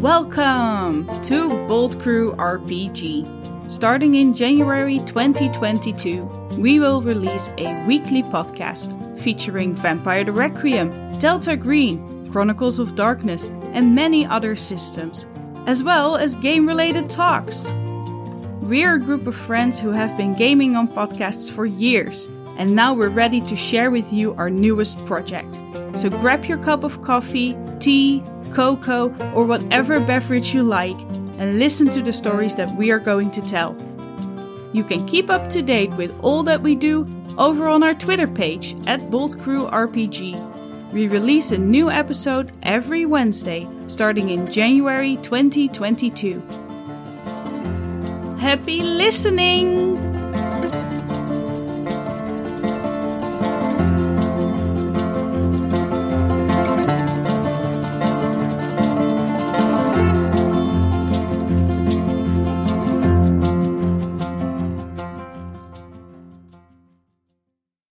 Welcome to Bold Crew RPG. Starting in January 2022, we will release a weekly podcast featuring Vampire the Requiem, Delta Green, Chronicles of Darkness, and many other systems, as well as game related talks. We're a group of friends who have been gaming on podcasts for years, and now we're ready to share with you our newest project. So grab your cup of coffee, tea, cocoa, or whatever beverage you like, and listen to the stories that we are going to tell. You can keep up to date with all that we do over on our Twitter page at Bold Crew RPG. We release a new episode every Wednesday starting in January 2022. Happy listening!